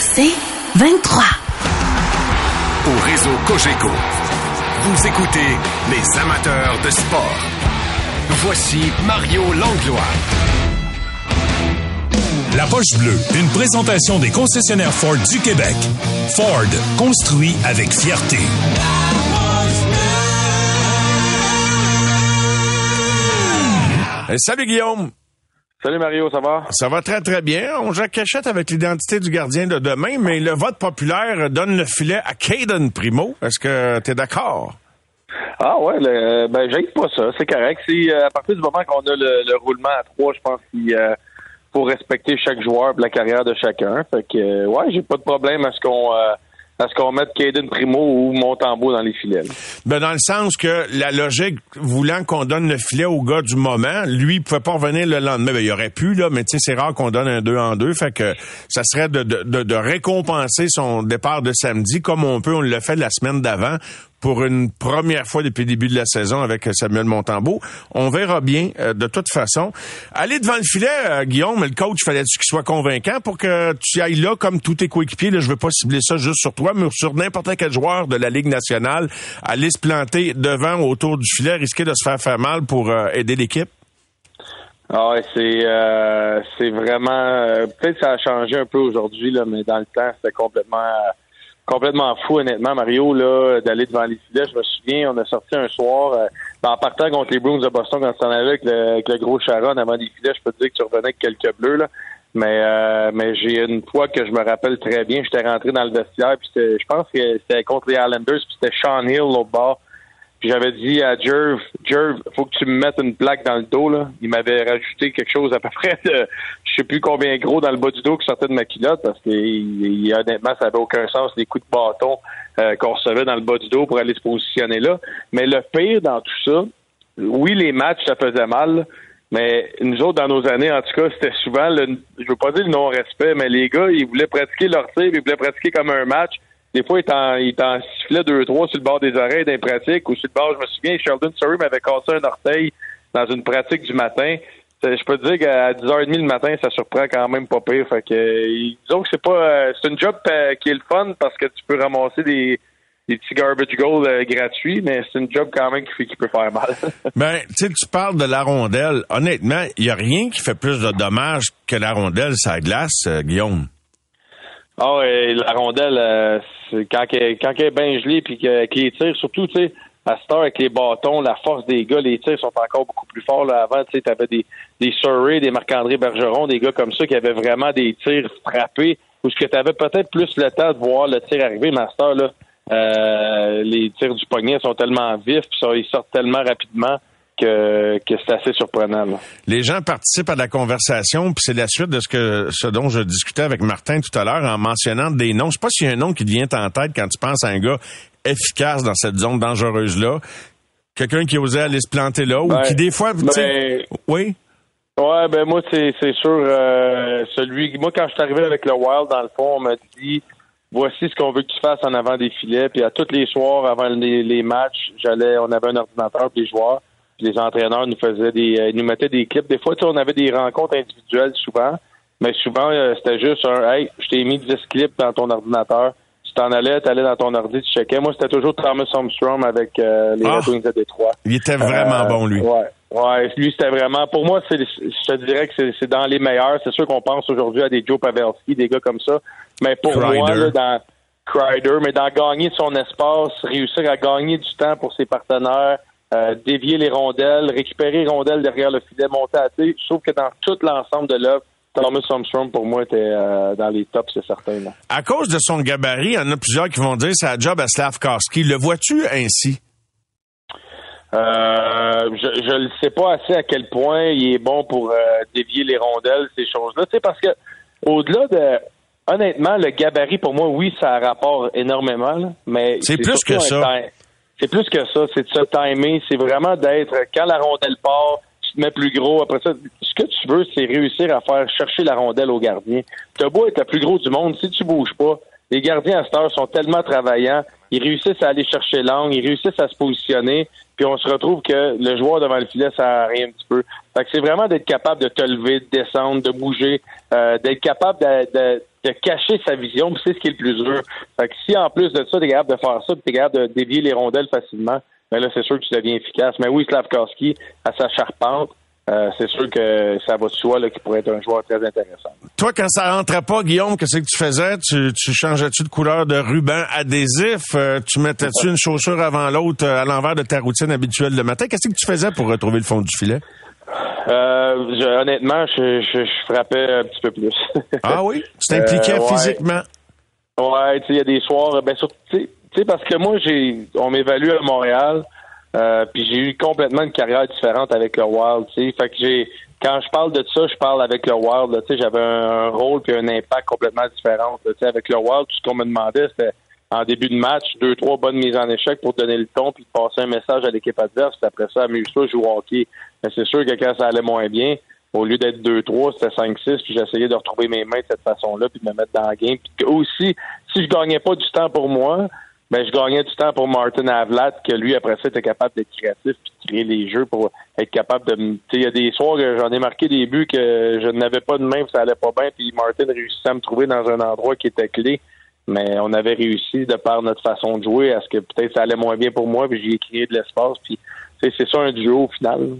C'est 23. Au réseau Cogeco, vous écoutez les amateurs de sport. Voici Mario Langlois. La Poche Bleue, une présentation des concessionnaires Ford du Québec. Ford, construit avec fierté. Euh, salut Guillaume. Salut Mario, ça va? Ça va très très bien. On Jacques Cachette avec l'identité du gardien de demain, mais le vote populaire donne le filet à Caden Primo. Est-ce que tu es d'accord? Ah ouais, le, ben j'aime pas ça, c'est correct. C'est euh, à partir du moment qu'on a le, roulement à trois, je pense qu'il euh, faut respecter chaque joueur, la carrière de chacun. Fait que euh, ouais, j'ai pas de problème à ce qu'on à ce qu'on mette Caden Primo ou Montembeau dans les filets. Ben dans le sens que la logique voulant qu'on donne le filet au gars du moment, lui il pouvait pas revenir le lendemain. Ben, il aurait pu là, mais tu c'est rare qu'on donne un deux en deux, fait que ça serait de récompenser son départ de samedi comme on peut, on l'a fait la semaine d'avant pour une première fois depuis le début de la saison avec Samuel Montembeau. On verra bien euh, de toute façon. Aller devant le filet, euh, Guillaume, le coach, fallait qu'il soit convaincant pour que tu ailles là comme tous tes coéquipiers. Là, je veux pas cibler ça juste sur toi, mais sur n'importe quel joueur de la Ligue nationale, aller se planter devant autour du filet, risquer de se faire faire mal pour euh, aider l'équipe? Ah ouais, c'est c'est vraiment peut-être ça a changé un peu aujourd'hui là, mais dans le temps c'était complètement complètement fou, honnêtement, Mario, là, d'aller devant les filets. Je me souviens, on a sorti un soir, euh, en partant contre les Bruins de Boston, quand tu en allais avec le, avec le gros Sharon avant les filets, je peux te dire que tu revenais avec quelques bleus, là. Mais, euh, mais j'ai une fois que je me rappelle très bien, j'étais rentré dans le vestiaire, puis je pense que c'était contre les Islanders, puis c'était Sean Hill au bord j'avais dit à Jerv, Jerv, faut que tu me mettes une plaque dans le dos, là. Il m'avait rajouté quelque chose à peu près de, je sais plus combien gros dans le bas du dos qui sortait de ma culotte parce que honnêtement, ça avait aucun sens, les coups de bâton euh, qu'on recevait dans le bas du dos pour aller se positionner là. Mais le pire dans tout ça, oui, les matchs, ça faisait mal, mais nous autres, dans nos années, en tout cas, c'était souvent le, je veux pas dire le non-respect, mais les gars, ils voulaient pratiquer leur tir, ils voulaient pratiquer comme un match des fois, il t'en, sifflait deux, trois sur le bord des oreilles d'un pratique ou sur le bord, je me souviens, Sheldon Surrey m'avait cassé un orteil dans une pratique du matin. Je peux te dire qu'à 10h30 le matin, ça surprend quand même pas pire. Fait que, disons que c'est pas, euh, c'est une job euh, qui est le fun parce que tu peux ramasser des, des petits garbage goals euh, gratuits, mais c'est une job quand même qui, qui peut faire mal. ben, tu sais, tu parles de la rondelle. Honnêtement, il y a rien qui fait plus de dommages que la rondelle la glace, Guillaume. Ah ouais, la rondelle, euh, quand, elle, quand elle est bien gelée puis que, les surtout, tu sais, à cette heure avec les bâtons, la force des gars, les tirs sont encore beaucoup plus forts. Là. Avant, tu sais, avais des, des Surrey, des Marc-André Bergeron, des gars comme ça qui avaient vraiment des tirs frappés, ou ce que tu avais peut-être plus le temps de voir le tir arriver, mais à cette heure, là, euh, les tirs du poignet sont tellement vifs, puis ils sortent tellement rapidement que, c'est assez surprenant. Les gens participent à la conversation, puis c'est la suite de ce que ce dont je discutais avec Martin tout à l'heure en mentionnant des noms. Je sais pas s'il y a un nom qui te vient en tête quand tu penses à un gars efficace dans cette zone dangereuse-là. Quelqu'un qui osait aller se planter là, ou ben, qui des fois... Ben, oui? Ouais, ben moi, c'est sûr, euh, celui... Moi, quand je suis arrivé avec le Wild, dans le fond, on m'a dit voici ce qu'on veut que tu fasses en avant des filets. Puis à tous les soirs, avant les, matchs, j'allais, on avait un ordinateur pour les joueurs les entraîneurs nous faisaient des, euh, nous mettaient des clips. Des fois, on avait des rencontres individuelles souvent, mais souvent, euh, c'était juste un Hey, je t'ai mis 10 clips dans ton ordinateur. Tu t'en allais, tu allais dans ton ordi, tu checkais. Moi, c'était toujours Thomas Armstrong avec euh, les ah, Red Wings de Détroit. Il était vraiment bon, lui. Ouais. Ouais, lui, c'était vraiment. Pour moi, c'est, je te dirais que c'est, dans les meilleurs. C'est sûr qu'on pense aujourd'hui à des Joe Pavelski, des gars comme ça. Mais pour moi, là, dans Crider, mais dans gagner son espace, réussir à gagner du temps pour ses partenaires, euh, dévier les rondelles, récupérer les rondelles derrière le filet, monter à thé. Je trouve que dans tout l'ensemble de l'œuvre, Thomas Armstrong, pour moi, était euh, dans les tops, c'est certain. À cause de son gabarit, il y en a plusieurs qui vont dire c'est un job à Slavkowski. Le vois-tu ainsi? Euh, je ne sais pas assez à quel point il est bon pour dévier les rondelles, ces choses-là. Tu sais, parce que au-delà de honnêtement, le gabarit, pour moi, oui, ça rapporte énormément, mais c'est plus que ça. C'est plus que ça, c'est de se timer, c'est vraiment d'être, quand la rondelle part, tu te mets plus gros. Après ça, ce que tu veux, c'est réussir à faire chercher la rondelle au gardien. Tu beau être le plus gros du monde, si tu bouges pas, les gardiens à cette heure sont tellement travaillants, ils réussissent à aller chercher l'angle, ils réussissent à se positionner, puis on se retrouve que le joueur devant le filet, ça rien un petit peu. Fait que c'est vraiment d'être capable de te lever, de descendre, de bouger, euh, d'être capable de, il a caché sa vision, puis c'est ce qui est le plus dur. Fait que si en plus de ça, tu es capable de faire ça, puis tu es capable de dévier les rondelles facilement, ben là, c'est sûr que tu deviens efficace. Mais oui, Slavkowski, à sa charpente, euh, c'est sûr que ça va de soi là, qu'il pourrait être un joueur très intéressant. Toi, quand ça rentrait pas, Guillaume, qu'est-ce que tu faisais? Tu, tu changeais-tu de couleur de ruban adhésif? Euh, tu mettais-tu une chaussure avant l'autre euh, à l'envers de ta routine habituelle le matin? Qu'est-ce que tu faisais pour retrouver le fond du filet? Euh, honnêtement, je, je, frappais un petit peu plus. ah oui? Tu t'impliquais physiquement? Ouais, tu sais, il y a des soirs, ben surtout, tu sais, parce que moi, j'ai, on m'évalue à Montréal, euh, puis j'ai eu complètement une carrière différente avec le Wild, tu sais. Fait que j'ai quand je parle de ça, je parle avec le Wild. Tu sais, j'avais un, rôle puis un impact complètement différent. Tu sais, avec le Wild, tout ce qu'on me demandait, c'était en début de match, deux, trois bonnes mises en échec pour donner le ton puis passer un message à l'équipe adverse. Puis après ça, amuse-toi, joue au hockey. Mais c'est sûr que quand ça allait moins bien, au lieu d'être 2-3, c'était 5-6, puis j'essayais de retrouver mes mains de cette façon-là, puis de me mettre dans le game. Puis aussi, si je gagnais pas du temps pour moi, ben, je gagnais du temps pour Martin Avlat, que lui, après ça, était capable d'être créatif puis de créer les jeux pour être capable de... Il y a des soirs que j'en ai marqué des buts que je n'avais pas de main, ça allait pas bien, puis Martin réussissait à me trouver dans un endroit qui était clé. Mais on avait réussi, de par notre façon de jouer, à ce que peut-être ça allait moins bien pour moi, puis j'ai créé de l'espace, puis c'est ça un duo au final.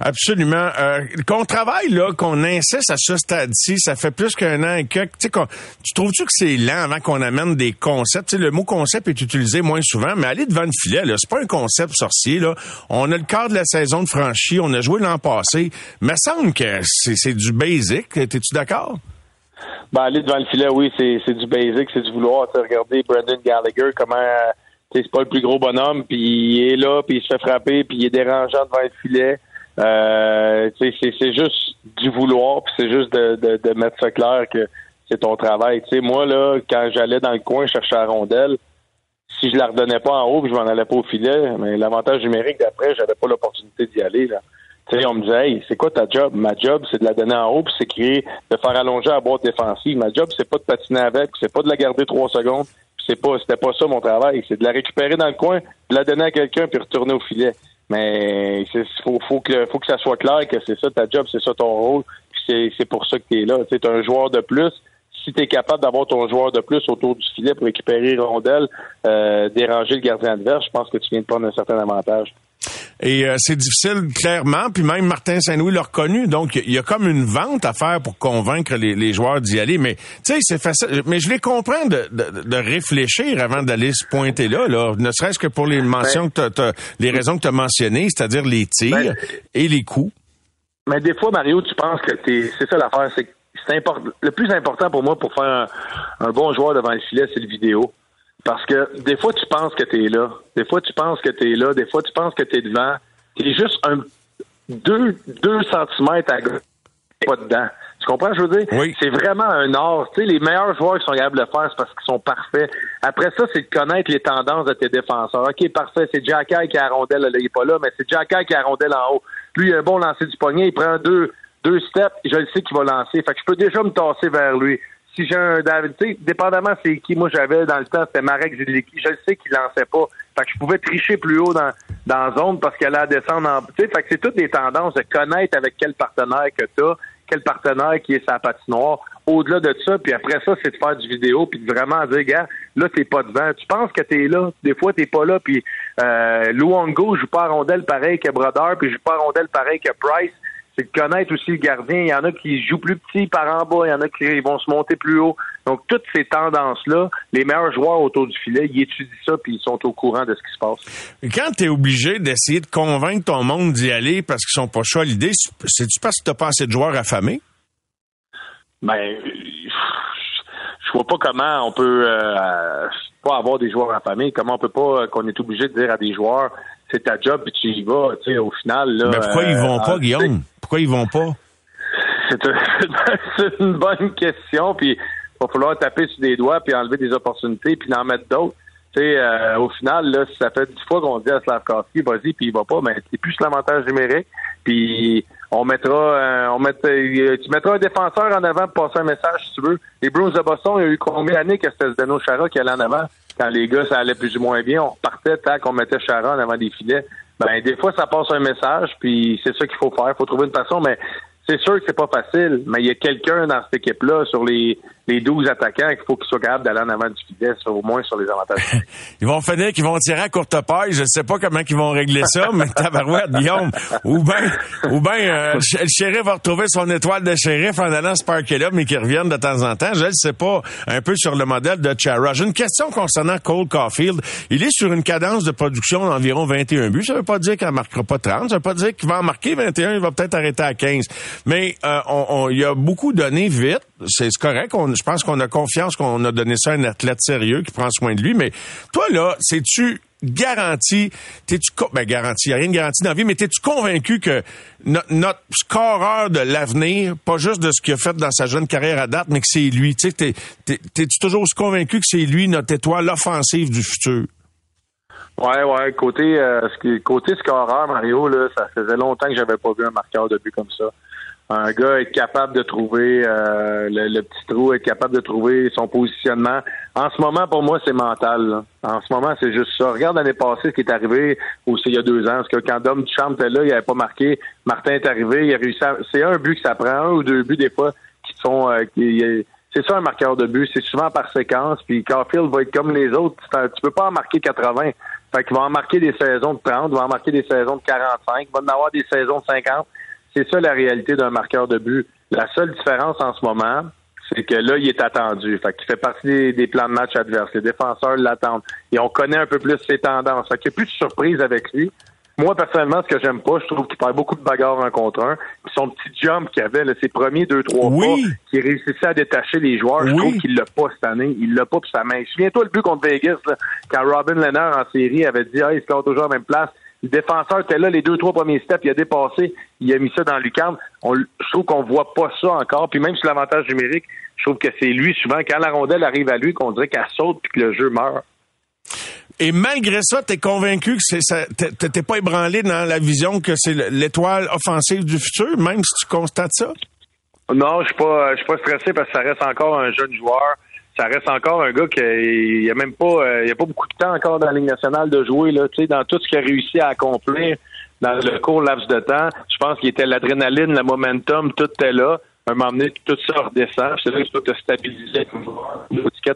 Absolument. Euh, qu'on travaille là, qu'on insiste à ce stade-ci, ça fait plus qu'un an et que. Tu trouves-tu que c'est lent avant qu'on amène des concepts? le mot concept est utilisé moins souvent, mais aller devant le filet, c'est pas un concept sorcier. Là. On a le quart de la saison de franchie, on a joué l'an passé. Mais semble que c'est du basic. T'es-tu d'accord? Ben, aller devant le filet, oui, c'est du basic, c'est du vouloir. Regardez Brendan Gallagher, comment c'est pas le plus gros bonhomme, puis il est là, puis il se fait frapper, puis il est dérangeant devant le filet. Euh, c'est juste du vouloir, puis c'est juste de, de, de, mettre ça clair que c'est ton travail. sais moi, là, quand j'allais dans le coin chercher la rondelle, si je la redonnais pas en haut, puis je m'en allais pas au filet, mais l'avantage numérique d'après, j'avais pas l'opportunité d'y aller. Là. Sais on me disait Hey, c'est quoi ta job? Ma job, c'est de la donner en haut, puis c'est créer, de faire allonger la boîte défensive. Ma job, c'est pas de patiner avec, c'est pas de la garder trois secondes, c'est pas, c'était pas ça mon travail. C'est de la récupérer dans le coin, de la donner à quelqu'un, puis retourner au filet. Mais il faut, faut, que, faut que ça soit clair que c'est ça ta job, c'est ça ton rôle, puis c'est pour ça que tu es là. Tu es un joueur de plus. Si tu es capable d'avoir ton joueur de plus autour du filet pour récupérer rondelle, euh, déranger le gardien adverse, je pense que tu viens de prendre un certain avantage. Et euh, c'est difficile, clairement. Puis même Martin Saint-Louis l'a reconnu. Donc, il y a comme une vente à faire pour convaincre les, joueurs d'y aller. Mais, tu sais, c'est facile. Mais je les comprends de, de, réfléchir avant d'aller se pointer là, là. Ne serait-ce que pour les mentions que t'as, les raisons que tu as mentionnées, c'est-à-dire les tirs ben, et les coups. Mais des fois, Mario, tu penses que c'est ça l'affaire. C'est. Le plus important pour moi pour faire un, un bon joueur devant le filet, c'est le vidéo. Parce que des fois, tu penses que tu es là. Des fois, tu penses que tu es là. Des fois, tu penses que tu es devant. Tu es juste un deux, deux centimètres à gauche, pas dedans. Tu comprends, je veux dire? Oui. C'est vraiment un art. Tu sais, les meilleurs joueurs qui sont capables de le faire, c'est parce qu'ils sont parfaits. Après ça, c'est de connaître les tendances de tes défenseurs. OK, parfait, c'est Jacky qui a la rondelle, là, il est pas là, mais c'est Jacky qui a la rondelle en haut. Lui, il a un bon lancer du poignet, il prend deux, deux steps, je le sais qu'il va lancer. Fait que je peux déjà me tasser vers lui si j'ai un David, tu sais, dépendamment c'est qui moi j'avais dans le temps, c'était Marek Zidlicki. Je le sais qu'il lançait pas. Fait que je pouvais tricher plus haut dans, dans zone parce qu'elle allait descendre en. Tu fait que c'est toutes des tendances de connaître avec quel partenaire que tu as, quel partenaire qui est sa patinoire. Au-delà de ça, puis après ça, c'est de faire du vidéo puis de vraiment dire, gars, là, t'es pas devant. Tu penses que t'es là. Des fois, t'es pas là. Puis euh, Luongo joue pas à rondelle pareil que Brodeur, puis joue pas à rondelle pareil que Price c'est de connaître aussi le gardien. Il y en a qui jouent plus petit par en bas, il y en a qui vont se monter plus haut. Donc, toutes ces tendances-là, les meilleurs joueurs autour du filet, ils étudient ça puis ils sont au courant de ce qui se passe. Quand tu es obligé d'essayer de convaincre ton monde d'y aller parce qu'ils sont pas chauds à l'idée, c'est-tu parce que tu pas assez de joueurs affamés? Ben, je vois pas comment on peut euh, pas avoir des joueurs affamés, comment on peut pas qu'on est obligé de dire à des joueurs c'est ta job puis tu y vas, tu sais, au final là. Mais pourquoi ils vont euh, pas, Guillaume? Pourquoi ils vont pas? C'est une bonne question, puis il va falloir taper sur des doigts, puis enlever des opportunités, puis en mettre d'autres. Tu sais, euh, au final, là, ça fait dix fois qu'on dit à Slavkowski, vas-y, puis il va pas, mais c'est plus l'avantage numérique. Puis on mettra, euh, on met, euh, tu mettras un défenseur en avant pour passer un message si tu veux. Les Bruins de Boston, il y a eu combien d'années que c'était Zdeno Chara qui allait en avant? Quand les gars, ça allait plus ou moins bien, on repartait, tant qu'on mettait Chara en avant des filets. Ben, des fois, ça passe un message, puis c'est ça qu'il faut faire. Il faut trouver une façon, mais c'est sûr que c'est pas facile, mais il y a quelqu'un dans cette équipe-là sur les, les 12 attaquants qu'il faut qu'ils soient capables d'aller en avant du filet, au moins sur les avantages. ils vont finir qu'ils vont tirer à courte paille. Je sais pas comment ils vont régler ça, mais tabarouette, Guillaume. Ou bien, ou ben, euh, le shérif va retrouver son étoile de shérif en allant se parquer là, mais qu'il revienne de temps en temps. Je ne sais pas, un peu sur le modèle de Chara. J'ai une question concernant Cole Caulfield. Il est sur une cadence de production d'environ 21 buts. Ça veut pas dire qu'il en marquera pas 30. Ça veut pas dire qu'il va en marquer 21. Il va peut-être arrêter à 15. Mais euh, on, il y a beaucoup donné vite. C'est correct. je pense qu'on a confiance qu'on a donné ça à un athlète sérieux qui prend soin de lui. Mais toi, là, sais-tu garanti, t'es-tu, ben garanti, y a rien de garanti dans la vie, mais t'es-tu convaincu que notre scoreur de l'avenir, pas juste de ce qu'il a fait dans sa jeune carrière à date, mais que c'est lui, tu sais, t'es, t'es-tu toujours convaincu que c'est lui notre étoile offensive du futur? Ouais, ouais, côté, euh, côté scoreur, Mario, là, ça faisait longtemps que j'avais pas vu un marqueur de but comme ça un gars est capable de trouver euh, le, petit trou, est capable de trouver son positionnement. En ce moment, pour moi, c'est mental. En ce moment, c'est juste ça. Regarde l'année passée ce qui est arrivé, c'est il y a deux ans, parce que quand Dom Duchamp était là, il n'avait pas marqué. Martin est arrivé, il a réussi C'est un but que ça prend, un ou deux buts des fois qui sont... Euh, c'est ça un marqueur de but, c'est souvent par séquence, puis Carfield va être comme les autres, tu peux pas en marquer 80. Fait qu'il va en marquer des saisons de 30, il va en marquer des saisons de 45, il va en avoir des saisons de 50. C'est ça la réalité d'un marqueur de but. La seule différence en ce moment, c'est que là, il est attendu. Fait qu'il fait partie des, plans de match adverses. Les défenseurs l'attendent. Et on connaît un peu plus ses tendances. Fait qu'il n'y a plus de surprise avec lui. Moi, personnellement, ce que j'aime pas, je trouve qu'il perd beaucoup de bagarres en contre un. son petit jump qu'il avait, là, ses premiers deux, trois oui. pas, qui réussissait à détacher les joueurs, je trouve qu'il l'a pas cette année. Il l'a pas puis sa main. Souviens-toi le but contre Vegas, là, quand Robin Leonard en série avait dit, ah, il score toujours à la même place. Le défenseur était là, les deux, trois premiers steps, il a dépassé, il a mis ça dans Lucan. On, je trouve qu'on voit pas ça encore. Puis même sur l'avantage numérique, je trouve que c'est lui, souvent, quand la rondelle arrive à lui, qu'on dirait qu'elle saute puis que le jeu meurt. Et malgré ça, t'es convaincu que c'est ça, t'es pas ébranlé dans la vision que c'est l'étoile offensive du futur, même si tu constates ça? Non, je suis pas, je suis pas stressé parce que ça reste encore un jeune joueur ça reste encore un gars qui il a même pas euh, il a pas beaucoup de temps encore dans la Ligue nationale de jouer là, tu sais dans tout ce qu'il a réussi à accomplir dans le court laps de temps. Je pense qu'il était l'adrénaline, le momentum, tout était là. Un moment donné, tout ça redescend. C'est là que tu dois te stabiliser,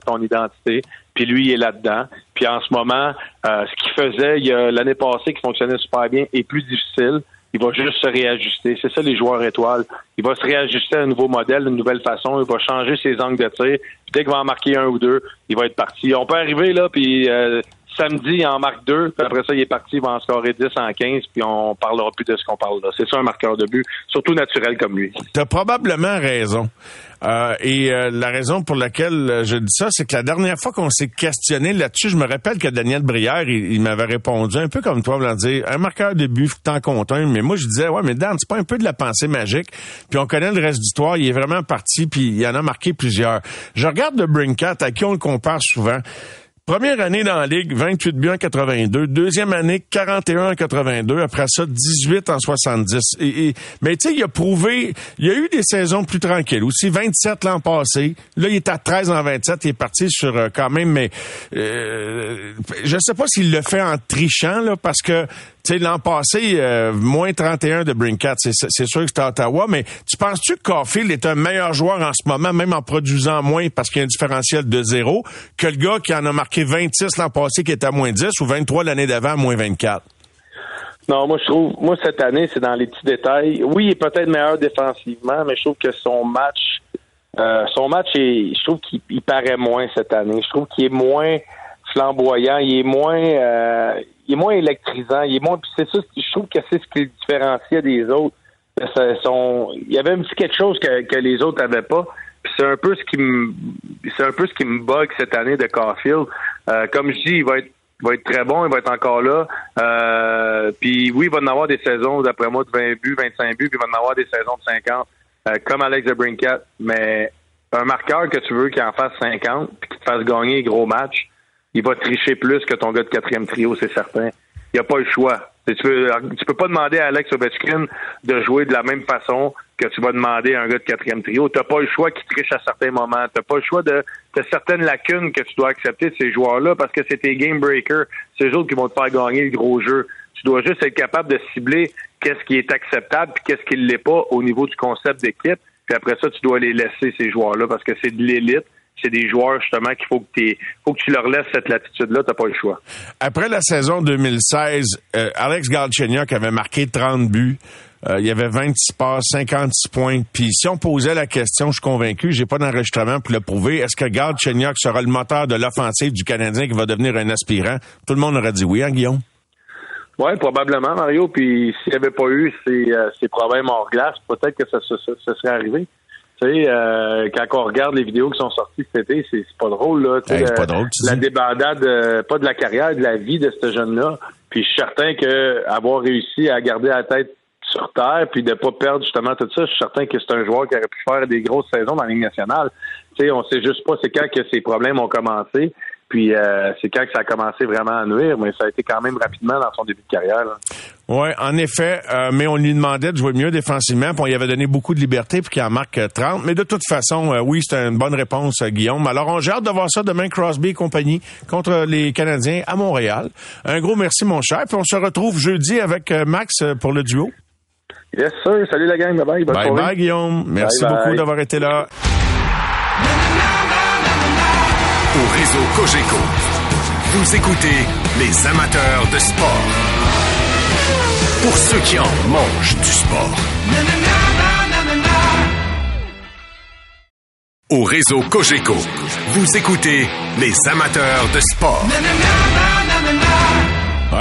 ton identité. Puis lui, il est là-dedans. Puis en ce moment, euh, ce qu'il faisait l'année passée qui fonctionnait super bien est plus difficile. Il va juste se réajuster. C'est ça les joueurs étoiles. Il va se réajuster à un nouveau modèle, une nouvelle façon. Il va changer ses angles de tir. Puis dès qu'il va en marquer un ou deux, il va être parti. On peut arriver là, puis euh, samedi, il en marque deux. Après ça, il est parti, il va en scorer 10 en 15, puis on parlera plus de ce qu'on parle là. C'est ça un marqueur de but, surtout naturel comme lui. Tu as probablement raison. Euh, et euh, la raison pour laquelle euh, je dis ça, c'est que la dernière fois qu'on s'est questionné là-dessus, je me rappelle que Daniel Brière, il, m'avait répondu un peu comme toi, dire un marqueur de but, t'en compte un. Mais moi, je disais, ouais, mais Dan, c'est pas un peu de la pensée magique. Puis on connaît le reste du l'histoire, il est vraiment parti, puis il en a marqué plusieurs. Je regarde le Brinkat, à qui on le compare souvent. Première année dans la Ligue, 28 buts en 82. Deuxième année, 41 en 82. Après ça, 18 en 70. Et, mais tu sais, il a prouvé, il a eu des saisons plus tranquilles. Aussi 27 l'an passé. Là, il est à 13 en 27. Il est parti sur euh, quand même, mais euh, je sais pas s'il le fait en trichant, là, parce que sais, l'an passé, euh, moins 31 de Brinkat, c'est sûr que c'était à Ottawa, mais tu penses-tu que Caulfield est un meilleur joueur en ce moment, même en produisant moins parce qu'il y a un différentiel de zéro, que le gars qui en a marqué 26 l'an passé qui était à moins 10 ou 23 l'année d'avant à moins 24? Non, moi je trouve, moi cette année, c'est dans les petits détails. Oui, il est peut-être meilleur défensivement, mais je trouve que son match, euh, son match, est, je trouve qu'il paraît moins cette année. Je trouve qu'il est moins flamboyant, il est moins, euh, il est moins électrisant, il est moins. c'est ça, je trouve que c'est ce qui le différencie des autres. Son, il y avait un petit quelque chose que, les autres n'avaient pas. C'est un peu ce qui me, c'est un peu ce qui me bug cette année de Caulfield. Euh, comme je dis, il va être très bon, il va être encore là. Euh, puis oui, il va en avoir des saisons, d'après moi, de 20 buts, 25 buts, puis il va en avoir des saisons de 50, euh, comme Alex de Brinkat. Mais un marqueur que tu veux qui en fasse 50, puis qui te fasse gagner gros match, il va tricher plus que ton gars de quatrième trio, c'est certain. Il n'y a pas le choix. Tu peux, peux pas demander à Alex Ovechkin de jouer de la même façon que tu vas demander à un gars de quatrième trio. Tu n'as pas le choix qui triche à certains moments. Tu n'as pas le choix de, de certaines lacunes que tu dois accepter de ces joueurs-là parce que c'est tes game breakers. C'est eux autres qui vont te faire gagner le gros jeu. Tu dois juste être capable de cibler qu'est-ce qui est acceptable puis qu'est-ce qui ne l'est pas au niveau du concept d'équipe. Puis après ça, tu dois les laisser, ces joueurs-là, parce que c'est de l'élite. C'est des joueurs, justement, qu'il faut que, faut que tu leur laisses cette latitude-là. Tu n'as pas le choix. Après la saison 2016, euh, Alex Galchenyuk avait marqué 30 buts. Euh, il y avait 26 passes, 56 points. Puis si on posait la question, je suis convaincu, j'ai pas d'enregistrement pour le prouver, est-ce que Galchenyuk sera le moteur de l'offensive du Canadien qui va devenir un aspirant? Tout le monde aurait dit oui, hein, Guillaume? Oui, probablement, Mario. Puis s'il n'y avait pas eu ces, euh, ces problèmes hors glace, peut-être que ça, serait arrivé. Tu sais, euh, quand on regarde les vidéos qui sont sorties cet été, c'est pas drôle, là. c'est pas drôle, La débandade, euh, pas de la carrière, de la vie de ce jeune-là. Puis je suis certain qu'avoir réussi à garder la tête sur terre, puis de pas perdre justement tout ça, je suis certain que c'est un joueur qui aurait pu faire des grosses saisons dans la Ligue nationale. Tu sais, on sait juste pas c'est quand que ces problèmes ont commencé. Puis euh, c'est quand que ça a commencé vraiment à nuire, mais ça a été quand même rapidement dans son début de carrière. Oui, en effet, euh, mais on lui demandait de jouer mieux défensivement, puis on lui avait donné beaucoup de liberté, puis qu'il en marque 30. Mais de toute façon, euh, oui, c'était une bonne réponse, Guillaume. Alors, on j'ai hâte de voir ça demain, Crosby et compagnie, contre les Canadiens à Montréal. Un gros merci, mon cher, puis on se retrouve jeudi avec Max pour le duo. Yes, sir. Salut la gang. Bye bye. bye, bye, Guillaume. Merci beaucoup d'avoir été là. Au réseau Cogeco. Vous écoutez les amateurs de sport. Pour ceux qui en mangent du sport. Au réseau Cogeco, vous écoutez les amateurs de sport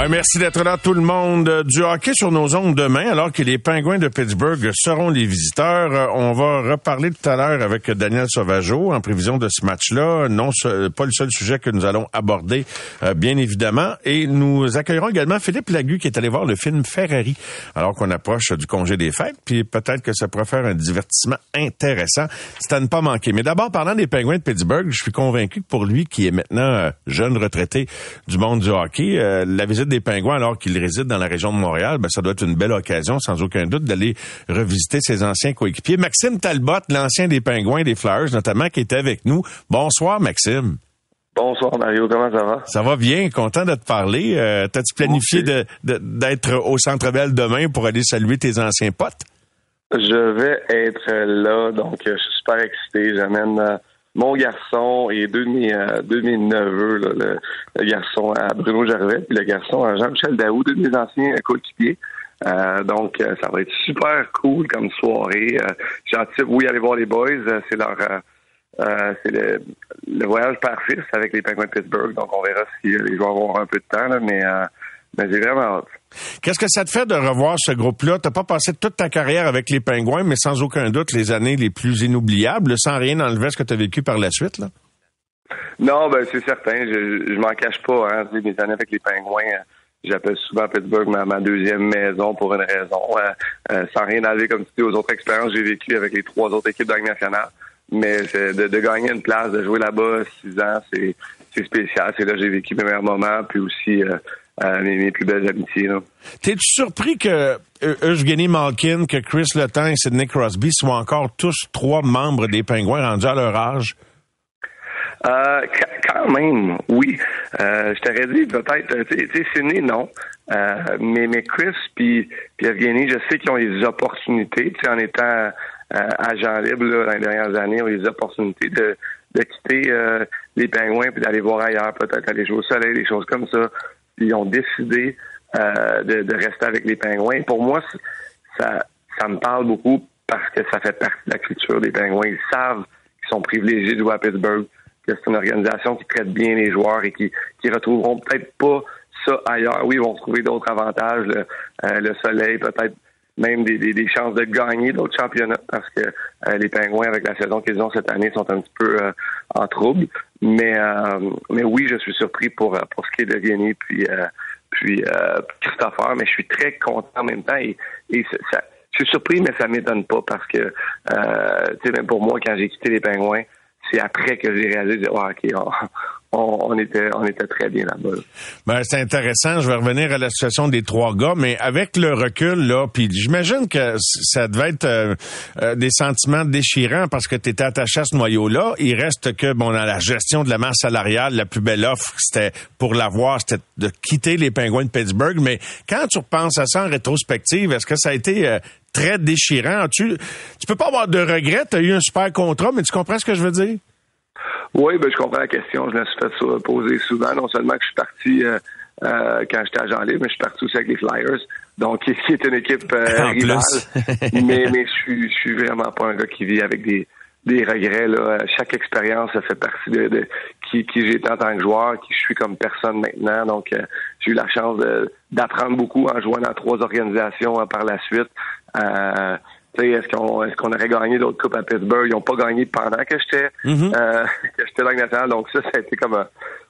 merci d'être là tout le monde. Du hockey sur nos ondes demain, alors que les Pingouins de Pittsburgh seront les visiteurs. Euh, on va reparler tout à l'heure avec Daniel Sauvageau en prévision de ce match-là. Non, pas le seul sujet que nous allons aborder, euh, bien évidemment. Et nous accueillerons également Philippe Lagu qui est allé voir le film Ferrari, alors qu'on approche du congé des fêtes. Puis peut-être que ça pourrait faire un divertissement intéressant. C'est à ne pas manquer. Mais d'abord, parlant des Pingouins de Pittsburgh, je suis convaincu que pour lui, qui est maintenant euh, jeune retraité du monde du hockey, la visite des Pingouins alors qu'il réside dans la région de Montréal, ben, ça doit être une belle occasion, sans aucun doute, d'aller revisiter ses anciens coéquipiers. Maxime Talbot, l'ancien des Pingouins, des Flyers notamment, qui était avec nous. Bonsoir, Maxime. Bonsoir Mario, comment ça va? Ça va bien, content de te parler. Euh, T'as-tu planifié d'être au Centre Bell demain pour aller saluer tes anciens potes? Je vais être là, donc je suis super excité. J'amène euh, mon garçon et deux de mes, euh, deux de mes neveux, le, garçon à Bruno Gervais, puis le garçon à Jean-Michel Daou, deux de mes anciens coéquipiers. Euh, donc, euh, ça va être super cool comme soirée. Euh, Gentil, oui, aller voir les boys. c'est leur, c'est le, le, voyage par fils avec les Penguins de Pittsburgh. Donc, on verra si les joueurs vont avoir un peu de temps, là, mais mais j'ai vraiment hâte. Qu'est-ce que ça te fait de revoir ce groupe-là? T'as pas passé toute ta carrière avec les Pingouins, mais sans aucun doute les années les plus inoubliables, sans rien enlever ce que tu as vécu par la suite, là? Non, ben c'est certain. Je, je m'en cache pas. Hein. Mes années avec les Pingouins, euh, j'appelle souvent Pittsburgh ma, deuxième maison pour une raison. Euh, euh, sans rien enlever, comme tu dis, aux autres expériences que j'ai vécues avec les trois autres équipes de nationale. Mais de, de, gagner une place, de jouer là-bas six ans, c'est spécial. C'est là que j'ai vécu mes meilleurs moments, puis aussi mes, plus belles amitiés. T'es-tu surpris que euh, Evgeny Malkin, que Chris Letang et Sidney Crosby soient encore tous trois membres des Pingouins rendus à leur âge? Euh, quand même, oui. Euh, je t'aurais dit peut-être, tu sais, Sidney, non. mais, mais Chris puis, Evgeny, je sais qu'ils ont des opportunités, tu sais, en étant agent libre dans les dernières années, ils ont des opportunités de, de quitter les Pingouins puis d'aller voir ailleurs, peut-être aller jouer au soleil, des choses comme ça ils ont décidé euh, de, rester avec les pingouins. Pour moi, ça, ça me parle beaucoup parce que ça fait partie de la culture des pingouins. Ils savent qu'ils sont privilégiés de jouer à Pittsburgh, que c'est une organisation qui traite bien les joueurs et qui, qui retrouveront peut-être pas ça ailleurs. Oui, ils vont trouver d'autres avantages, le, euh, le soleil, peut-être même des, des, chances de gagner d'autres championnats parce que euh, les Pingouins, avec la saison qu'ils ont cette année, sont un petit peu en trouble. Mais, euh, mais oui, je suis surpris pour, euh, pour ce qui est de Vianney puis, euh, puis Christopher, mais je suis très content en même temps. Et, et ça, je suis surpris, mais ça m'étonne pas parce que, tu sais, même pour moi, quand j'ai quitté les Pingouins, c'est après que j'ai réalisé, oh, OK, on, était on était très bien là-bas. Ben, c'est intéressant. Je vais revenir à la situation des trois gars, mais avec le recul là, puis j'imagine que ça devait être euh, euh, des sentiments déchirants parce que tu étais attaché à ce noyau-là. Il reste que bon dans la gestion de la masse salariale, la plus belle offre, c'était pour l'avoir, c'était de quitter les Pingouins de Pittsburgh. Mais quand tu repenses à ça en rétrospective, est-ce que ça a été euh, très déchirant? Tu tu peux pas avoir de regrets? Tu as eu un super contrat, mais tu comprends ce que je veux dire? Oui, ben, je comprends la question. Je me suis fait poser souvent. Non seulement que je suis parti euh, euh, quand j'étais agent libre, mais je suis parti aussi avec les Flyers. Donc, qui est une équipe euh, rivale. mais mais je suis, je suis vraiment pas un gars qui vit avec des, des regrets. Là. Chaque expérience, fait partie de, qui, qui j'étais en tant que joueur, qui je suis comme personne maintenant. Donc, j'ai eu la chance d'apprendre beaucoup en jouant dans trois organisations par la suite. Euh, est-ce qu'on est-ce qu'on aurait gagné d'autres coupes à Pittsburgh? Ils n'ont pas gagné pendant que j'étais euh, que j'étais dans nationale. Donc ça, ça a été comme euh,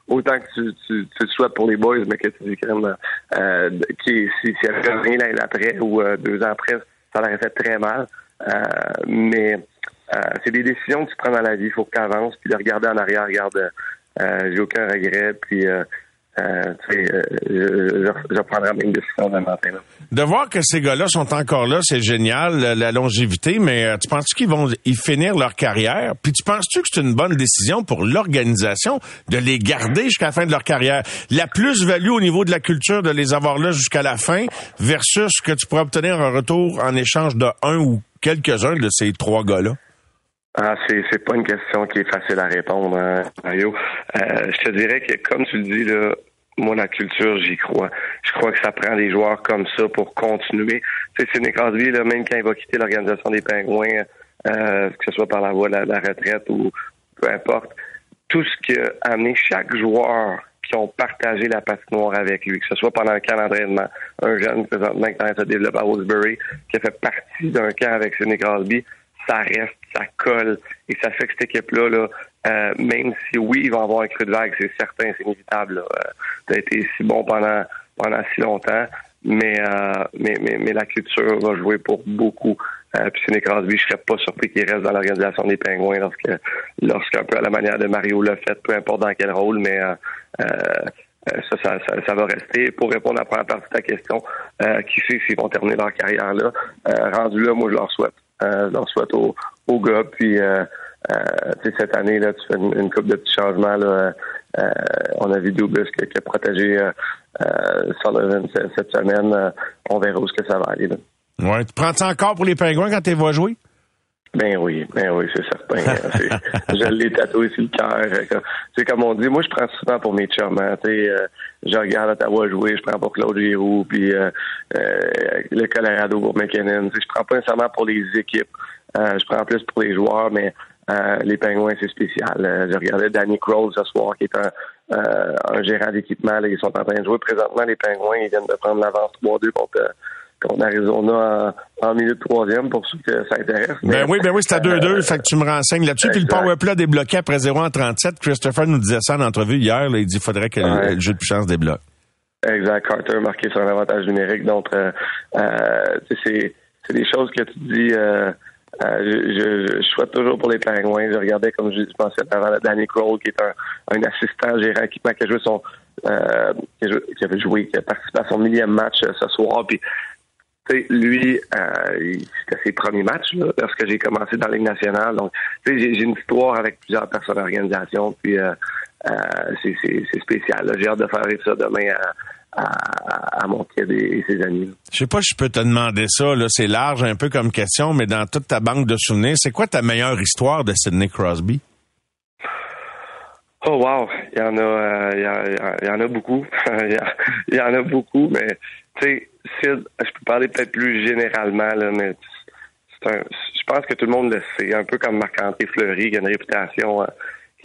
autant que tu, tu, tu le souhaites pour les boys, mais que tu dis quand même euh, qui si, si avait gagné l'année après ou euh, deux ans après, ça aurait fait très mal. Mais c'est des décisions que tu prends dans la vie. Il faut que tu avances, puis de regarder en arrière, regarde, j'ai aucun regret, puis euh, euh, je, je, prendrai la même décision demain matin. De voir que ces gars-là sont encore là, c'est génial, la, longévité, mais euh, tu penses qu'ils vont y finir leur carrière? Puis tu penses-tu que c'est une bonne décision pour l'organisation de les garder jusqu'à la fin de leur carrière? La plus-value au niveau de la culture de les avoir là jusqu'à la fin versus ce que tu pourrais obtenir en retour en échange de un ou quelques-uns de ces trois gars-là? Ah, c'est c'est pas une question qui est facile à répondre, hein, Mario. Euh, je te dirais que comme tu le dis là, moi, la culture, j'y crois. Je crois que ça prend des joueurs comme ça pour continuer. Tu sais, Sidney Crosby, là, même quand il va quitter l'organisation des Pingouins, euh, que ce soit par la voie de la, retraite ou peu importe, tout ce qui a amené chaque joueur qui ont partagé la noire avec lui, que ce soit pendant un camp d'entraînement, un jeune présentement qui se développe à Rosebury, qui a fait partie d'un camp avec Sidney Crosby, ça reste, ça colle, et ça fait que cette équipe-là, là, euh, même si oui, il va avoir un creux de vague, c'est certain, c'est inévitable. Euh, tu as été si bon pendant pendant si longtemps, mais, euh, mais, mais, mais la culture va jouer pour beaucoup. Euh, puis Sidney Crosby, je serais pas surpris qu'il reste dans l'organisation des Pingouins lorsque lorsqu'un peu à la manière de Mario l'a fait, peu importe dans quel rôle, mais euh, ça, ça, ça, va rester. Pour répondre à la première partie de ta question, qui sait s'ils vont terminer leur carrière là, rendu là, moi je leur souhaite. je leur souhaite aux, aux gars, puis euh, cette année, là, tu fais une, coupe de petits changements. Là, euh, on a vu Dubus qui, a protégé euh, euh Sullivan cette, semaine. on verra où ce que ça va aller. Là. Ouais. Tu prends ça encore pour les pingouins quand tu vas jouer? Ben oui, ben oui, c'est certain. je l'ai tatoué sur le cœur. C'est comme on dit, moi je prends souvent pour mes chums. Hein, je regarde Ottawa jouer, je prends pour Claude Giroux, puis euh, le Colorado pour McKinnon. Je prends pas nécessairement pour les équipes. je prends plus pour les joueurs, mais euh, les Pingouins, c'est spécial. Euh, je regardais Danny Kroll ce soir, qui est un, euh, un gérant d'équipement. Ils sont en train de jouer présentement. Les Pingouins, ils viennent de prendre l'avance 3-2 contre, contre Arizona en, en, milieu de troisième pour ceux que ça intéresse. Ben oui, ben oui, c'est à 2-2. fait que tu me renseignes là-dessus. Puis le powerplay a débloqué après 0 en 37. Christopher nous disait ça en entrevue hier. il dit qu'il faudrait que le, jeu de puissance débloque. Exact. Carter marqué sur un avantage numérique. Donc, euh, c'est des choses que tu dis... Euh, je, je, souhaite toujours pour les Pingouins. Je regardais, comme je pensais avant, Danny Kroll, qui est un, un assistant gérant équipement qui a joué son euh, qui, avait joué, qui a participé à son millième match euh, ce soir. Puis lui, euh, c'était ses premiers matchs là, lorsque j'ai commencé dans la Ligue nationale. Donc, j'ai, j'ai une histoire avec plusieurs personnes d'organisation. Puis euh, c'est, c'est, spécial. J'ai hâte de faire ça demain à, à, mon kid et, ses amis. Je sais pas si je peux te demander ça, là, c'est large un peu comme question, mais dans toute ta banque de souvenirs, c'est quoi ta meilleure histoire de Sidney Crosby? Oh wow, il y en a, euh, il, y en a beaucoup, il, y en a beaucoup, mais tu sais, Sid, je peux parler peut-être plus généralement là, mais c'est un, je pense que tout le monde le sait, un peu comme Marc-André Fleury, qui a une réputation euh,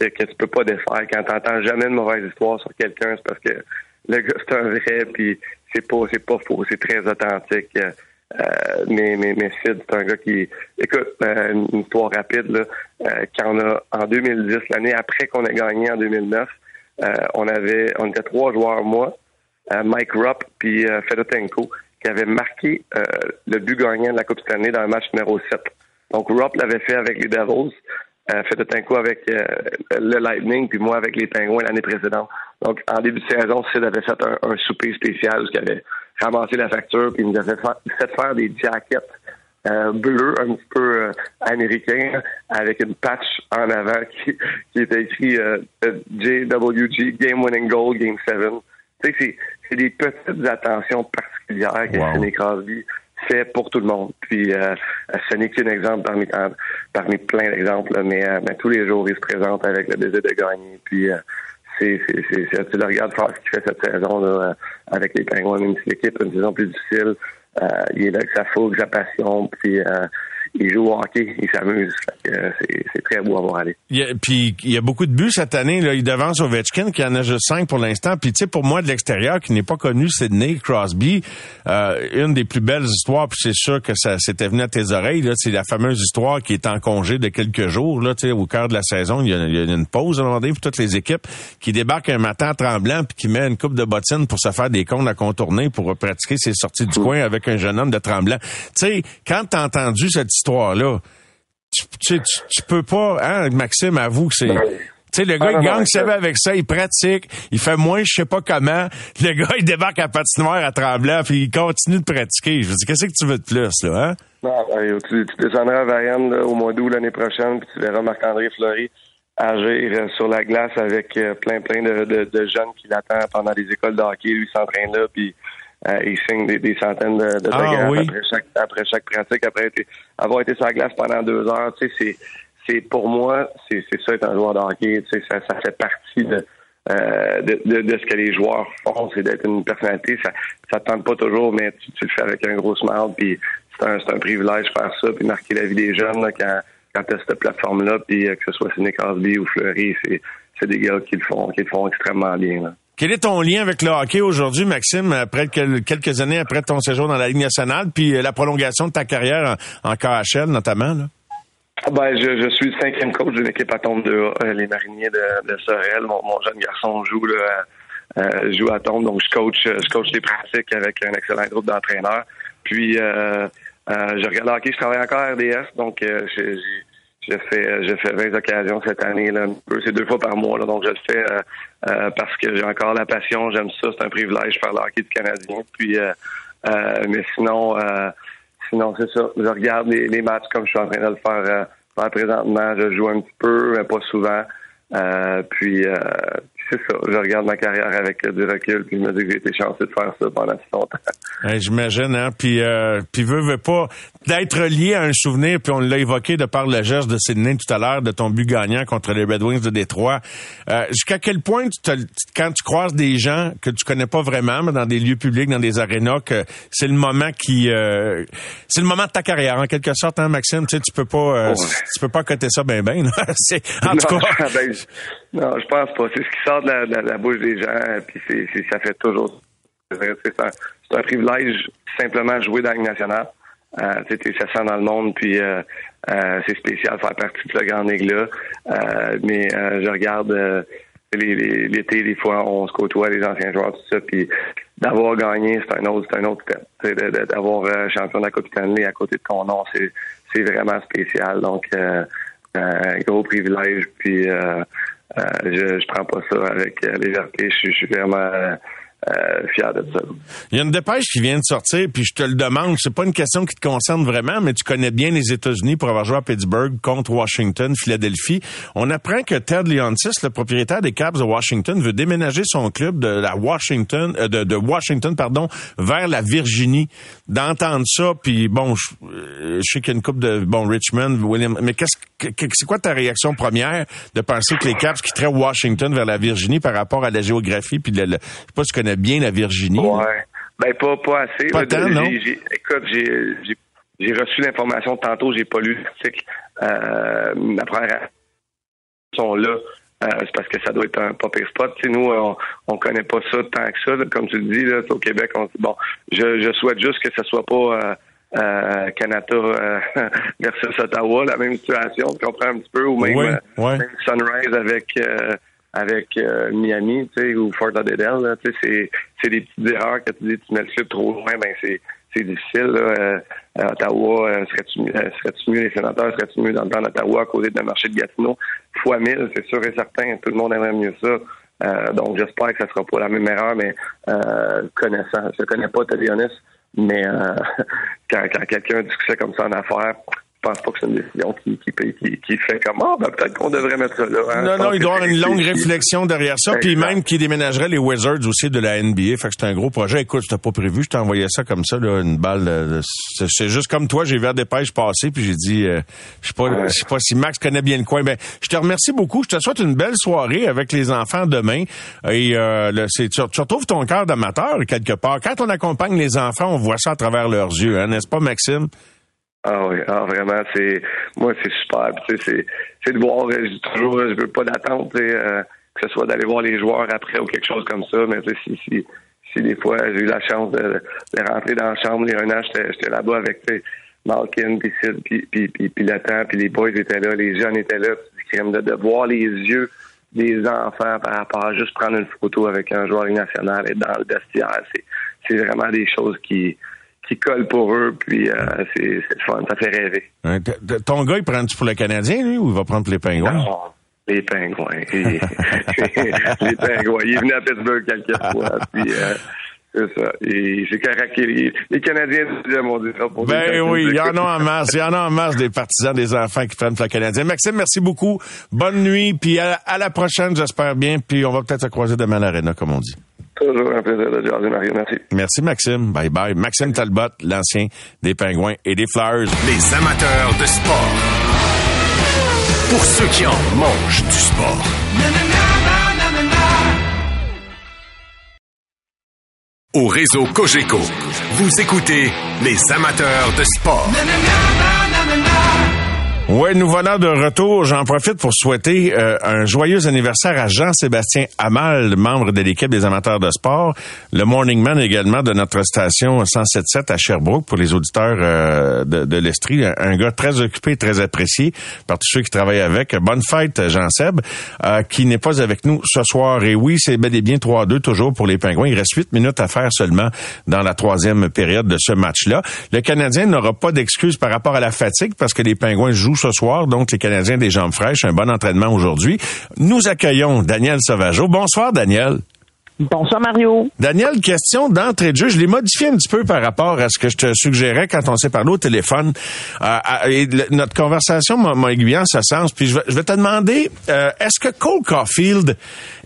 que, que tu peux pas défaire. Quand t'entends jamais de mauvaise histoire sur quelqu'un, c'est parce que le gars, c'est un vrai, puis c'est pas, c'est pas faux, c'est très authentique. Euh, mais, mais, mais Sid, c'est un gars qui... Écoute, euh, une histoire rapide, là, euh, quand on a, en 2010, l'année après qu'on a gagné en 2009, euh, on avait, on était trois joueurs, moi, Mike Rupp puis Fedotenko, qui avaient marqué le but gagnant de la Coupe Stanley dans le match numéro 7. Donc, Rupp l'avait fait avec les Devils. Fait tout un coup avec le Lightning, puis moi avec les Pingouins l'année précédente. Donc, en début de saison, Sid avait fait un, souper spécial qui avait ramassé la facture, puis il nous avait fait, faire des jackets euh, bleus, un petit peu euh, américains, avec une patch en avant qui, qui était écrit euh, JWG, Game Winning Goal, Game 7. Tu sais, c'est des petites attentions particulières que wow. Crosby fait pour tout le monde. Puis euh, ce n'est qu'un exemple parmi, parmi plein d'exemples, mais, mais, tous les jours, il se présente avec le désir de gagner. Puis c'est, c'est, tu le regardes faire ce qu'il fait cette saison là, avec les Penguins, même si l'équipe a une saison plus difficile, euh, il est là avec sa fougue, sa passion, euh, il joue au hockey, il s'amuse. C'est très beau à voir aller. puis il y a beaucoup de buts cette année. Là. Il devance Ovechkin qui en a juste cinq pour l'instant. Puis tu sais, pour moi de l'extérieur, qui n'est pas connu Sidney Crosby, euh, une des plus belles histoires, puis c'est sûr que ça s'était venu à tes oreilles, c'est la fameuse histoire qui est en congé de quelques jours, là, au cœur de la saison. Il y a, une pause à un moment donné pour toutes les équipes qui débarquent un matin tremblant puis qui met une coupe de bottines pour se faire des comptes à contourner pour pratiquer ses sorties du coin avec un jeune homme de tremblant. Tu sais, quand t'as entendu cette histoire-là, tu, tu, peux pas, hein, Maxime, avoue que c'est... Ben, tu sais, le gars, ah, il gagne avec ça, il pratique, il fait moins, je sais pas comment. Le gars, il débarque à patinoire à Tremblant, puis il continue de pratiquer. Je veux dire, qu'est-ce que tu veux de plus, là, hein? Non, ben, tu, descendras à Varienne au mois d'août l'année prochaine, puis tu verras Marc-André Fleury agir euh, sur la glace avec euh, plein, plein de, de, jeunes qui l'attendent pendant les écoles de hockey. Lui, s'entraîne là, puis euh, il signe des, centaines de, de ah, après, chaque, après chaque pratique, après avoir été sur la glace pendant deux heures. Tu sais, c'est, c'est pour moi, c'est, c'est ça être un joueur de hockey. Tu sais, ça, ça fait partie de, euh, de, de, ce que les joueurs font, c'est d'être une personnalité. Ça ça tente pas toujours, mais tu, tu, le fais avec un gros smile. Puis c'est un, c'est un privilège de faire ça, puis marquer la vie des jeunes là, quand, quand tu as cette plateforme-là. Puis euh, que ce soit Sidney Crosby ou Fleury, c'est, c'est des gars qui le font, qui le font extrêmement bien. Là. Quel est ton lien avec le hockey aujourd'hui, Maxime, après quelques années après ton séjour dans la Ligue nationale, puis euh, la prolongation de ta carrière en, KHL notamment? Là? Ah, ben, je, suis le cinquième coach d'une équipe à tombe de euh, les mariniers de, de Sorel. Mon, jeune garçon joue là, euh, joue à tombe, donc je coach je coach les pratiques avec un excellent groupe d'entraîneurs. Puis euh, je regarde le hockey, je travaille encore à RDS, donc j'ai je fais, je fais 20 occasions cette année. Là, c'est deux fois par mois. Là, donc, je le fais euh, euh, parce que j'ai encore la passion. J'aime ça. C'est un privilège faire le hockey du Canadien. Puis, euh, mais sinon, sinon c'est ça. Je regarde les, matchs comme je suis en train de le faire, faire présentement. Je joue un petit peu, mais pas souvent. puis, c'est ça. Je regarde ma carrière avec du recul, puis je me dis que j'ai été chanceux de faire ça pendant si longtemps. J'imagine, hein. Puis, euh, puis veut, veut pas d'être lié à un souvenir, puis on l'a évoqué de par le geste de Sydney tout à l'heure, de ton but gagnant contre les Red Wings de Détroit. Euh, jusqu'à quel point, tu quand tu croises des gens que tu connais pas vraiment, mais dans des lieux publics, dans des arénas, que c'est le moment qui, euh, c'est le moment de ta carrière, en quelque sorte, hein, Maxime? Tu sais, tu peux pas, euh, tu peux pas coter ça ben ben. c'est, en tout cas. Ben, non, je pense pas. C'est ce qui sort de la, bouche des gens, puis c'est, ça fait toujours. C'est un, privilège simplement jouer dans la nationale. Euh, ça sent dans le monde, puis euh, euh, c'est spécial faire partie de ce grande ligue-là. Euh, mais je regarde l'été, des fois, on se côtoie les anciens joueurs, tout ça, puis d'avoir gagné, c'est un autre, c'est un autre D'avoir champion de la Coupe Stanley à côté de ton nom, c'est, vraiment spécial. Donc, un gros privilège, puis euh, je, je prends pas ça avec euh, légèreté. Je, je suis vraiment euh. Il y a une dépêche qui vient de sortir, puis je te le demande, c'est pas une question qui te concerne vraiment, mais tu connais bien les États-Unis pour avoir joué à Pittsburgh contre Washington, Philadelphie. On apprend que Ted Leonsis, le propriétaire des Cavs de Washington, veut déménager son club de la Washington, euh, de, Washington, pardon, vers la Virginie. D'entendre ça, puis bon, je, euh, je sais qu'il y a une coupe de bon Richmond, William, mais qu'est-ce que c'est quoi ta réaction première de penser que les Cavs quitteraient Washington vers la Virginie par rapport à la géographie puis le je sais pas si tu connais bien la Virginie. Ouais. Ben, pas, pas assez. Pas tant, non? écoute, j'ai reçu l'information tantôt, j'ai pas lu l'article. Euh, ma première sont là. Euh, c'est parce que ça doit être un pop spot. T'sais, nous, on, on connaît pas ça tant que ça. Comme tu le dis, là, au Québec, on dit bon, je, je souhaite juste que ce soit pas euh, euh, Canada euh, versus Ottawa, la même situation, qu'on prend un petit peu, ou même, euh, même Sunrise avec avec euh, Miami, tu sais, ou Fort Lauderdale, tu sais, c'est, des petites erreurs que tu dis, tu mets le club trop loin, ben c'est, c'est difficile. Là. Euh, Ottawa, serait-tu serait mieux les sénateurs, serait-tu mieux dans le temps d'Ottawa à cause de marché de Gatineau? Fois mille, c'est sûr et certain. Tout le monde aimerait mieux ça. donc j'espère que ça sera pas la même erreur, mais connaissant, je connais pas Tadionis, mais quand, quand quelqu'un a comme ça en affaires, pense pas que c'est une décision qui, qui, qui, fait comme ah, ben, peut-être qu'on devrait mettre ça là. Hein. Non, non, il doit y avoir une longue réflexion derrière ça, puis même qui déménagerait les Wizards aussi de la NBA. Fait que c'est un gros projet. Écoute, c'était pas prévu, je t'ai envoyé ça comme ça, là, une balle. C'est juste comme toi, j'ai vu des pêches passer, puis j'ai dit, euh, je sais pas, je sais pas si Max connaît bien le coin. Ben, je te remercie beaucoup. Je te souhaite une belle soirée avec les enfants demain. Et euh, tu, tu, retrouves ton cœur d'amateur quelque part. Quand on accompagne les enfants, on voit ça à travers leurs yeux, hein, n'est-ce pas, Maxime? Ah oui, ah, vraiment, c'est moi c'est super. Tu sais, c'est de voir, je toujours, je veux pas d'attente, euh, que ce soit d'aller voir les joueurs après ou quelque chose comme ça, mais si, si, si des fois j'ai eu la chance de, de, rentrer dans la chambre, un an, j'étais là-bas avec Malkin, puis Sid, puis, puis, puis, puis temps, puis les boys étaient là, les jeunes étaient là, de, de voir les yeux des enfants par rapport à juste prendre une photo avec un joueur national et dans le vestiaire, c'est vraiment des choses qui qui colle pour eux, puis euh, c'est fun, ça fait rêver. ton gars, il prend-tu pour le Canadien, lui, ou il va prendre pour les Pingouins? Non, les Pingouins. les Pingouins. Il est venu à Pittsburgh quelques fois, puis... Euh, c'est ça. Et c'est correct. Les, Canadiens mon Dieu. Pour ben oui, il y en a en masse. Il y en a en masse des partisans, des enfants qui prennent pour le Canadien. Maxime, merci beaucoup. Bonne nuit. Puis à, la prochaine, j'espère bien. Puis on va peut-être se croiser demain à l'Arena, comme on dit. Toujours un plaisir de jaser, Mario. Merci. Merci, Maxime. Bye bye. Maxime Talbot, l'ancien des Pingouins et des Flyers. Les amateurs de sport. Pour ceux qui en mangent du sport. Au réseau Cogeco, vous écoutez les amateurs de sport. Oui, nous voilà de retour. J'en profite pour souhaiter euh, un joyeux anniversaire à Jean-Sébastien Amal, membre de l'équipe des amateurs de sport, le morning man également de notre station 107.7 à Sherbrooke pour les auditeurs euh, de, de l'Estrie. Un, gars très occupé, très apprécié par tous ceux qui travaillent avec. Bonne fête, Jean-Seb, euh, qui n'est pas avec nous ce soir. Et oui, c'est bel et bien 3-2 toujours pour les Pingouins. Il reste 8 minutes à faire seulement dans la troisième période de ce match-là. Le Canadien n'aura pas d'excuses par rapport à la fatigue parce que les Pingouins jouent ce soir, donc les Canadiens des jambes fraîches, un bon entraînement aujourd'hui. Nous accueillons Daniel Sauvageau. Bonsoir, Daniel. Bonsoir Mario. Daniel, question d'entrée de jeu. Je l'ai modifié un petit peu par rapport à ce que je te suggérais quand on s'est parlé au téléphone. Euh, et notre conversation m'a aiguillé en ce sens. Puis je vais, te demander, euh, est-ce que Cole Caulfield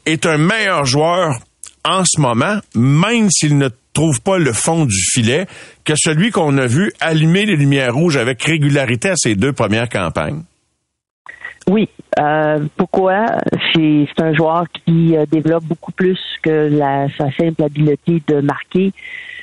est un meilleur joueur en ce moment, même s'il ne trouve pas le fond du filet, que celui qu'on a vu allumer les lumières rouges avec régularité à ses deux premières campagnes? Oui. Euh, pourquoi? C'est un joueur qui euh, développe beaucoup plus que sa simple habileté de marquer.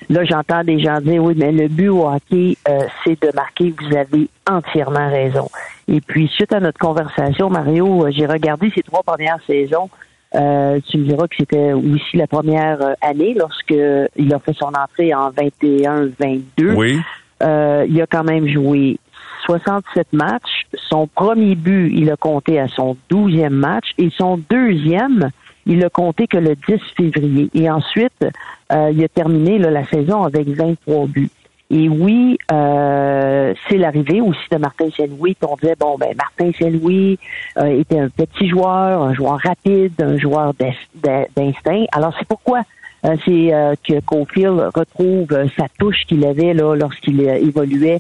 Là, j'entends des gens dire, oui, mais le but au hockey, euh, c'est de marquer. Vous avez entièrement raison. Et puis, suite à notre conversation, Mario, j'ai regardé ces trois premières saisons euh, tu me diras que c'était aussi la première euh, année lorsque il a fait son entrée en 21-22. Oui. Euh, il a quand même joué 67 matchs. Son premier but, il a compté à son douzième match et son deuxième, il a compté que le 10 février. Et ensuite, il a terminé la saison avec 23 buts. Et oui, euh, c'est l'arrivée aussi de Martin Saint-Louis. On disait, bon, ben Martin Saint-Louis euh, était un petit joueur, un joueur rapide, un joueur d'instinct. Alors, c'est pourquoi euh, c'est que Cofield retrouve sa touche qu'il avait là lorsqu'il évoluait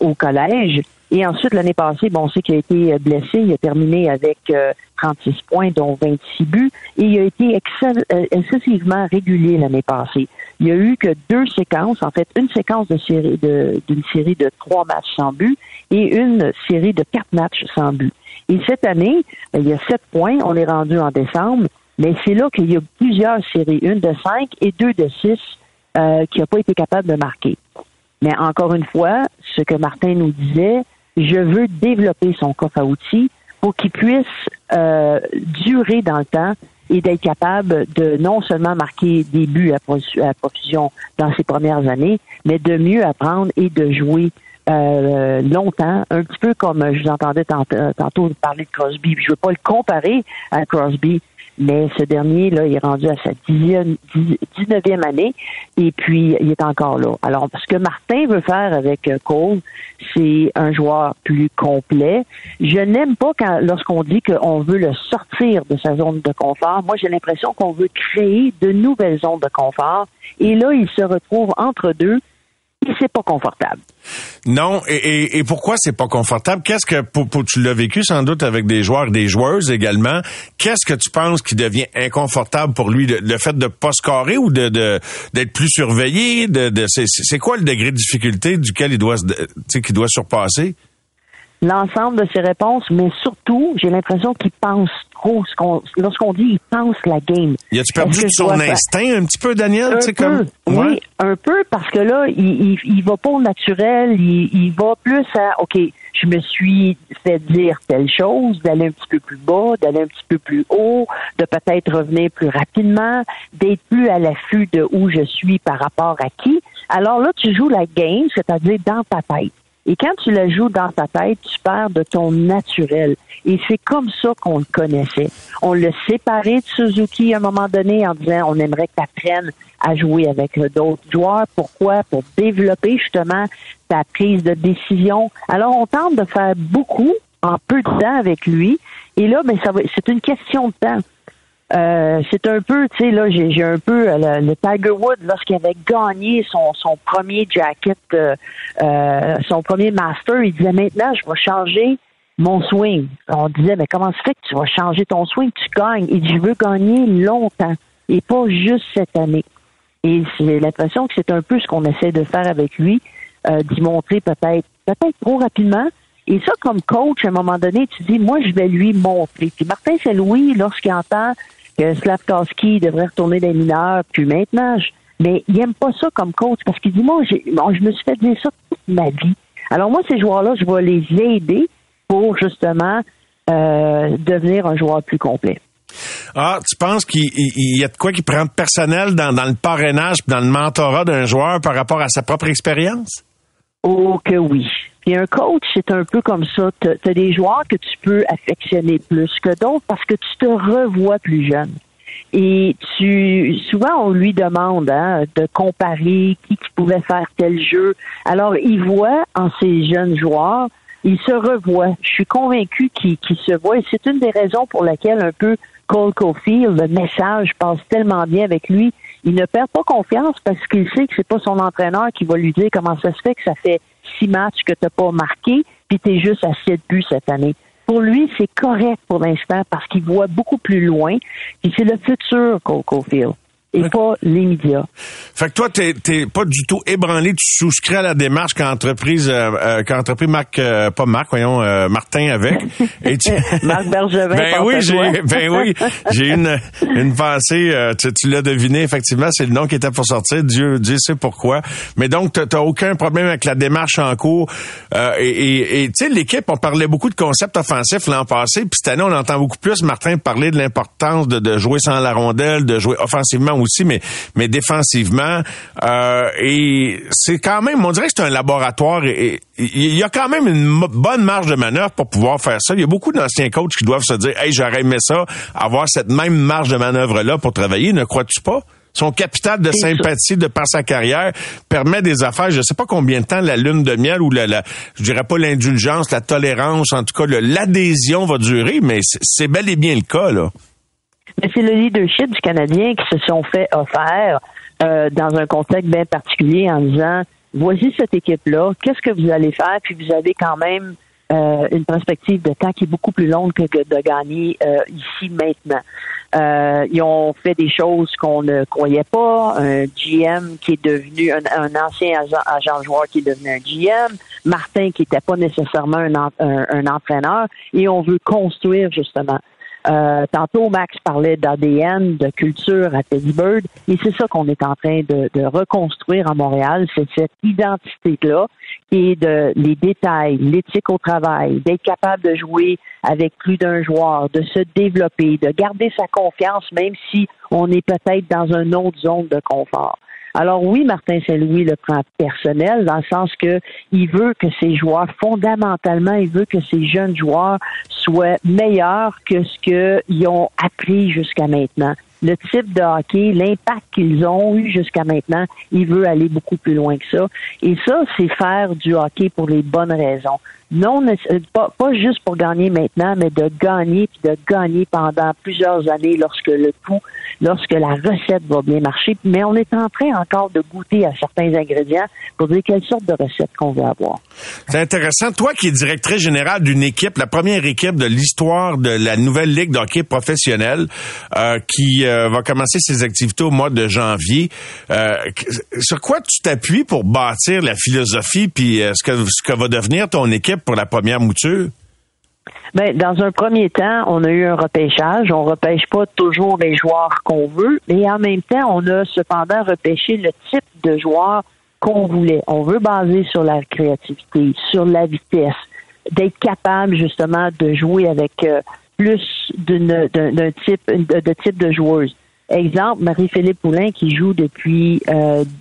au collège. Et ensuite, l'année passée, bon, on sait qu'il a été blessé. Il a terminé avec 36 points, dont 26 buts. Et il a été excessivement régulier l'année passée il y a eu que deux séquences, en fait, une séquence de série d'une série de trois matchs sans but et une série de quatre matchs sans but. Et cette année, il y a sept points, on est rendu en décembre, mais c'est là qu'il y a plusieurs séries, une de cinq et deux de six, euh, qui n'a pas été capable de marquer. Mais encore une fois, ce que Martin nous disait, je veux développer son coffre à outils pour qu'il puisse euh, durer dans le temps et d'être capable de non seulement marquer des buts à, profusion dans ses premières années, mais de mieux apprendre et de jouer euh, longtemps, un petit peu comme je vous entendais tantôt, parler de Crosby. Je ne veux pas le comparer à Crosby, mais ce dernier, là, il est rendu à sa 19e année et puis il est encore là. Alors, ce que Martin veut faire avec euh, Cole, c'est un joueur plus complet. Je n'aime pas quand lorsqu'on dit qu'on veut le sortir de sa zone de confort. Moi, j'ai l'impression qu'on veut créer de nouvelles zones de confort. Et là, il se retrouve entre deux et c'est pas confortable. Non, et, et, pourquoi c'est pas confortable? Qu'est-ce que pour, tu l'as vécu sans doute avec des joueurs, des joueuses également. Qu'est-ce que tu penses qui devient inconfortable pour lui, le, fait de pas scorer ou de d'être plus surveillé? De, de c'est quoi le degré de difficulté duquel il doit qu'il doit surpasser? L'ensemble de ses réponses, mais surtout, j'ai l'impression qu'il pense trop. Lorsqu'on dit il pense la game. Y a-tu perdu son instinct un petit peu, Daniel? Un peu, comme... Oui, un peu, parce que là, il, il, va pas au naturel, il, il va plus à, OK, je me suis fait dire telle chose, d'aller un petit peu plus bas, d'aller un petit peu plus haut, de peut-être revenir plus rapidement, d'être plus à l'affût de où je suis par rapport à qui. Alors là, tu joues la game, c'est-à-dire dans ta tête. Et quand tu la joues dans ta tête, tu perds de ton naturel. Et c'est comme ça qu'on le connaissait. On l'a séparé de Suzuki à un moment donné en disant on aimerait que tu apprennes à jouer avec d'autres joueurs. Pourquoi? Pour développer justement ta prise de décision. Alors on tente de faire beaucoup en peu de temps avec lui. Et là, ben, ça va, c'est une question de temps. Euh, c'est un peu, tu sais, là, j'ai un peu euh, le, Tiger Woods lorsqu'il avait gagné son, son premier jacket, euh, son premier master, il disait maintenant, je vais changer mon swing. On disait, mais comment ça fait que tu vas changer ton swing, tu gagnes? Il dit, je veux gagner longtemps et pas juste cette année. Et j'ai l'impression que c'est un peu ce qu'on essaie de faire avec lui, d'y montrer peut-être, peut-être trop rapidement. Et ça, comme coach, à un moment donné, tu dis, moi, je vais lui montrer. Puis Martin Saint-Louis, lorsqu'il entend que Slavkowski devrait retourner des mineurs, puis maintenant, mais il aime pas ça comme coach parce qu'il dit, moi, je me suis fait dire ça toute ma vie. Alors moi, ces joueurs-là, je vais les aider pour justement euh, devenir un joueur plus complet. Ah, tu penses qu'il y a de quoi qui prend personnel dans, dans le parrainage, dans le mentorat d'un joueur par rapport à sa propre expérience? Oh que oui. Puis un coach, c'est un peu comme ça. Tu as, des joueurs que tu peux affectionner plus que d'autres parce que tu te revois plus jeune. Et tu souvent on lui demande hein, de comparer qui, qui pouvait faire tel jeu. Alors il voit en ces jeunes joueurs, il se revoit. Je suis convaincu qu'il se voit et c'est une des raisons pour laquelle un peu Cole Caulfield, le message passe tellement bien avec lui. Il ne perd pas confiance parce qu'il sait que c'est pas son entraîneur qui va lui dire comment ça se fait que ça fait six matchs que tu n'as pas marqué, puis tu es juste à sept buts cette année. Pour lui, c'est correct pour l'instant parce qu'il voit beaucoup plus loin. Et c'est le futur, Cole Caulfield et pas les médias. Fait que toi, t'es, t'es pas du tout ébranlé, tu souscris à la démarche qu'entreprise, euh, euh qu'entreprise Marc, euh, pas Marc, voyons, euh, Martin avec. Et tu... Marc Bergevin. ben oui, j'ai, ben oui, j'ai une une pensée. tu, tu, l'as deviné effectivement, c'est le nom qui était pour sortir. Dieu, Dieu sait pourquoi. Mais donc, t'as, aucun problème avec la démarche en cours. et, et, tu sais, l'équipe, on parlait beaucoup de concepts offensifs l'an passé, puis cette année, on entend beaucoup plus Martin parler de l'importance de, de jouer sans la rondelle, de jouer offensivement aussi, mais, mais défensivement. Euh, et c'est quand même, on dirait que c'est un laboratoire et il y a quand même une bonne marge de manœuvre pour pouvoir faire ça. Il y a beaucoup d'anciens coachs qui doivent se dire, hey, j'aurais aimé ça, avoir cette même marge de manœuvre-là pour travailler, ne crois-tu pas? Son capital de sympathie de par sa carrière permet des affaires. Je ne sais pas combien de temps la lune de miel ou la, la je dirais pas l'indulgence, la tolérance, en tout cas l'adhésion va durer, mais c'est bel et bien le cas là. Mais c'est le leadership du Canadien qui se sont fait offert euh, dans un contexte bien particulier en disant voici cette équipe-là, qu'est-ce que vous allez faire, puis vous avez quand même euh, une perspective de temps qui est beaucoup plus longue que de gagner euh, ici maintenant. ils ont fait des choses qu'on ne croyait pas. Un GM qui est devenu un, ancien agent, agent, joueur qui est devenu un GM. Martin qui n'était pas nécessairement un, un, entraîneur. Et on veut construire justement euh, tantôt, Max parlait d'ADN, de culture à Teddy Bird, et c'est ça qu'on est en train de, reconstruire à Montréal, c'est cette identité-là est de les détails, l'éthique au travail, d'être capable de jouer avec plus d'un joueur, de se développer, de garder sa confiance même si on est peut-être dans une autre zone de confort. Alors oui, Martin Saint-Louis le prend personnel dans le sens que il veut que ses joueurs, fondamentalement, il veut que ces jeunes joueurs soient meilleurs que ce qu'ils ont appris jusqu'à maintenant le type de hockey, l'impact qu'ils ont eu jusqu'à maintenant, il veut aller beaucoup plus loin que ça. Et ça, c'est faire du hockey pour les bonnes raisons non euh, pas, juste pour gagner maintenant, mais de gagner puis de gagner pendant plusieurs années lorsque le coup, lorsque la recette va bien marcher. Mais on est en train encore de goûter à certains ingrédients pour dire quelle sorte de recette qu'on veut avoir. C'est intéressant. Toi qui es directrice générale d'une équipe, la première équipe de l'histoire de la nouvelle ligue d'hockey professionnelle, euh, qui euh, va commencer ses activités au mois de janvier. sur quoi tu t'appuies pour bâtir la philosophie puis ce que ce que va devenir ton équipe pour la première mouture? Ben, dans un premier temps, on a eu un repêchage. On repêche pas toujours les joueurs qu'on veut, mais en même temps, on a cependant repêché le type de joueur qu'on voulait. On veut baser sur la créativité, sur la vitesse, d'être capable justement de jouer avec euh, plus d'un type de, type de joueuse. Exemple, Marie-Philippe Poulain, qui joue depuis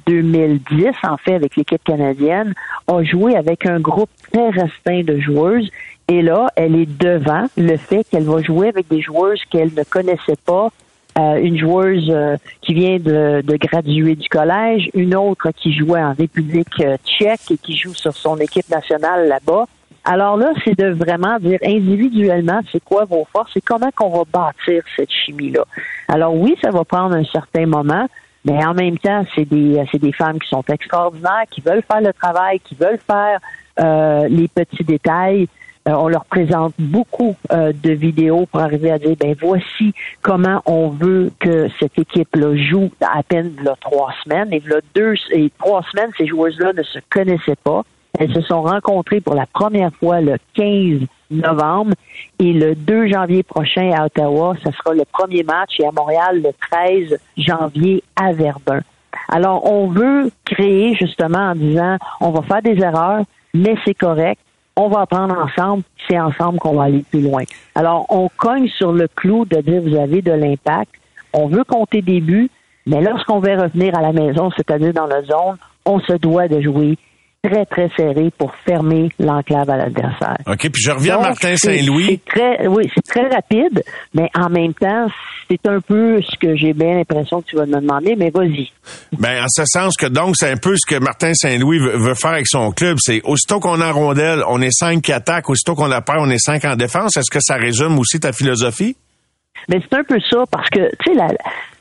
2010, euh, en fait, avec l'équipe canadienne, a joué avec un groupe très restreint de joueuses. Et là, elle est devant le fait qu'elle va jouer avec des joueuses qu'elle ne connaissait pas. Euh, une joueuse euh, qui vient de, de, graduer du collège, une autre qui jouait en République tchèque et qui joue sur son équipe nationale là-bas. Alors là, c'est de vraiment dire individuellement c'est quoi vos forces et comment qu'on va bâtir cette chimie-là. Alors oui, ça va prendre un certain moment, mais en même temps, c'est des c'est des femmes qui sont extraordinaires, qui veulent faire le travail, qui veulent faire euh, les petits détails. Euh, on leur présente beaucoup euh, de vidéos pour arriver à dire ben voici comment on veut que cette équipe-là joue à peine là, trois semaines et là deux et trois semaines ces joueuses-là ne se connaissaient pas. Elles se sont rencontrées pour la première fois le 15 novembre et le 2 janvier prochain à Ottawa, ce sera le premier match et à Montréal le 13 janvier à Verdun. Alors, on veut créer justement en disant, on va faire des erreurs, mais c'est correct. On va apprendre ensemble, c'est ensemble qu'on va aller plus loin. Alors, on cogne sur le clou de dire vous avez de l'impact. On veut compter des buts, mais lorsqu'on va revenir à la maison, c'est-à-dire dans la zone, on se doit de jouer très, très serré pour fermer l'enclave à l'adversaire. OK, puis je reviens à Martin Saint-Louis. très, oui, c'est très rapide, mais en même temps, c'est un peu ce que j'ai bien l'impression que tu vas me demander, mais vas-y. Ben, en ce sens que donc, c'est un peu ce que Martin Saint-Louis veut, faire avec son club. C'est aussitôt qu'on a en rondelle, on est cinq qui attaquent, aussitôt qu'on a peur, on est cinq en défense. Est-ce que ça résume aussi ta philosophie? Mais c'est un peu ça, parce que, tu sais, la,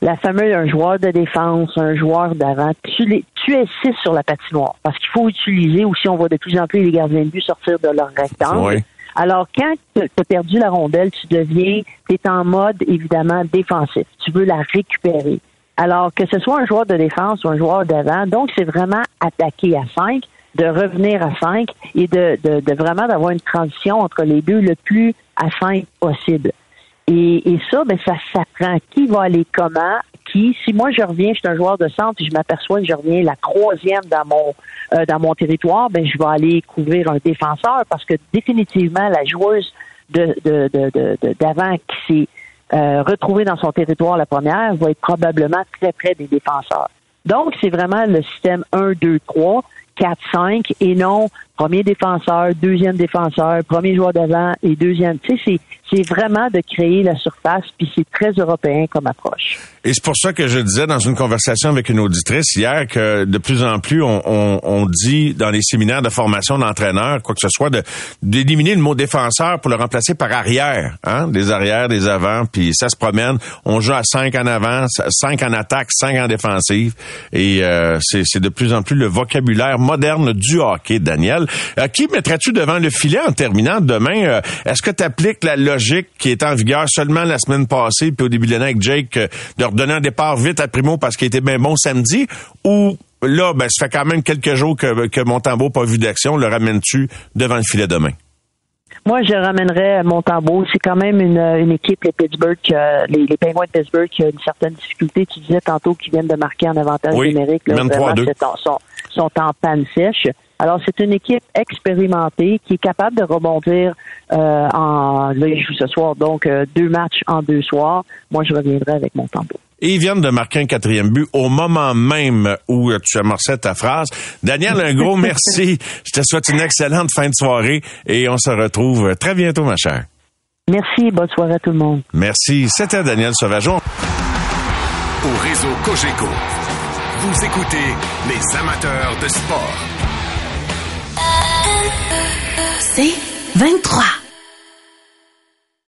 la fameuse, un joueur de défense, un joueur d'avant, tu, les, tu es six sur la patinoire. Parce qu'il faut utiliser aussi, on voit de plus en plus les gardiens de but sortir de leur rectangle. Alors, quand tu as perdu la rondelle, tu deviens, tu es en mode, évidemment, défensif. Tu veux la récupérer. Alors, que ce soit un joueur de défense ou un joueur d'avant, donc c'est vraiment attaquer à cinq, de revenir à cinq et de, de, de vraiment d'avoir une transition entre les deux le plus à cinq possible. Et, ça, ben, ça s'apprend. Qui va aller comment? Qui? Si moi je reviens, je suis un joueur de centre et je m'aperçois que je reviens la troisième dans mon euh, dans mon territoire, ben je vais aller couvrir un défenseur parce que définitivement la joueuse de d'avant qui s'est euh, retrouvée dans son territoire la première va être probablement très près des défenseurs. Donc c'est vraiment le système 1, 2, 3 4-5 et non premier défenseur, deuxième défenseur, premier joueur d'avant et deuxième. Tu sais, c'est vraiment de créer la surface, puis c'est très européen comme approche. Et c'est pour ça que je disais dans une conversation avec une auditrice hier que de plus en plus on, on, dit dans les séminaires de formation d'entraîneurs, quoi que ce soit, d'éliminer le mot défenseur pour le remplacer par arrière, hein, des arrières, des avants, puis ça se promène. On joue à cinq en avant, cinq en attaque, cinq en défensive, et euh, c'est de plus en plus le vocabulaire moderne du hockey, Daniel. Euh, qui mettrais-tu devant le filet en terminant demain? Euh, est-ce que tu appliques la logique qui est en vigueur seulement la semaine passée, puis au début de l'année avec Jake, euh, de redonner un départ vite à Primo parce qu'il était bien bon samedi? Ou là, ben, ça fait quand même quelques jours que, que Montembeau n'a pas vu d'action. Le ramènes-tu devant le filet demain? Moi, je ramènerais Montembeau. C'est quand même une, équipe, les Pittsburgh, les, les Penguins de Pittsburgh, qui a une certaine difficulté. Tu disais tantôt qu'ils viennent de marquer en avantage numérique. Là, sont, sont en panne sèche. Alors, c'est une équipe expérimentée qui est capable de rebondir euh, en. Là, il joue ce soir, donc euh, deux matchs en deux soirs. Moi, je reviendrai avec mon tambour. et ils viennent de marquer un quatrième but au moment même où tu amorçais ta phrase. Daniel, un gros merci. Je te souhaite une excellente fin de soirée et on se retrouve très bientôt, ma chère. Merci, bonne soirée à tout le monde. Merci. C'était Daniel Sauvageon. Au réseau Cogeco, vous écoutez les amateurs de sport. C'est 23.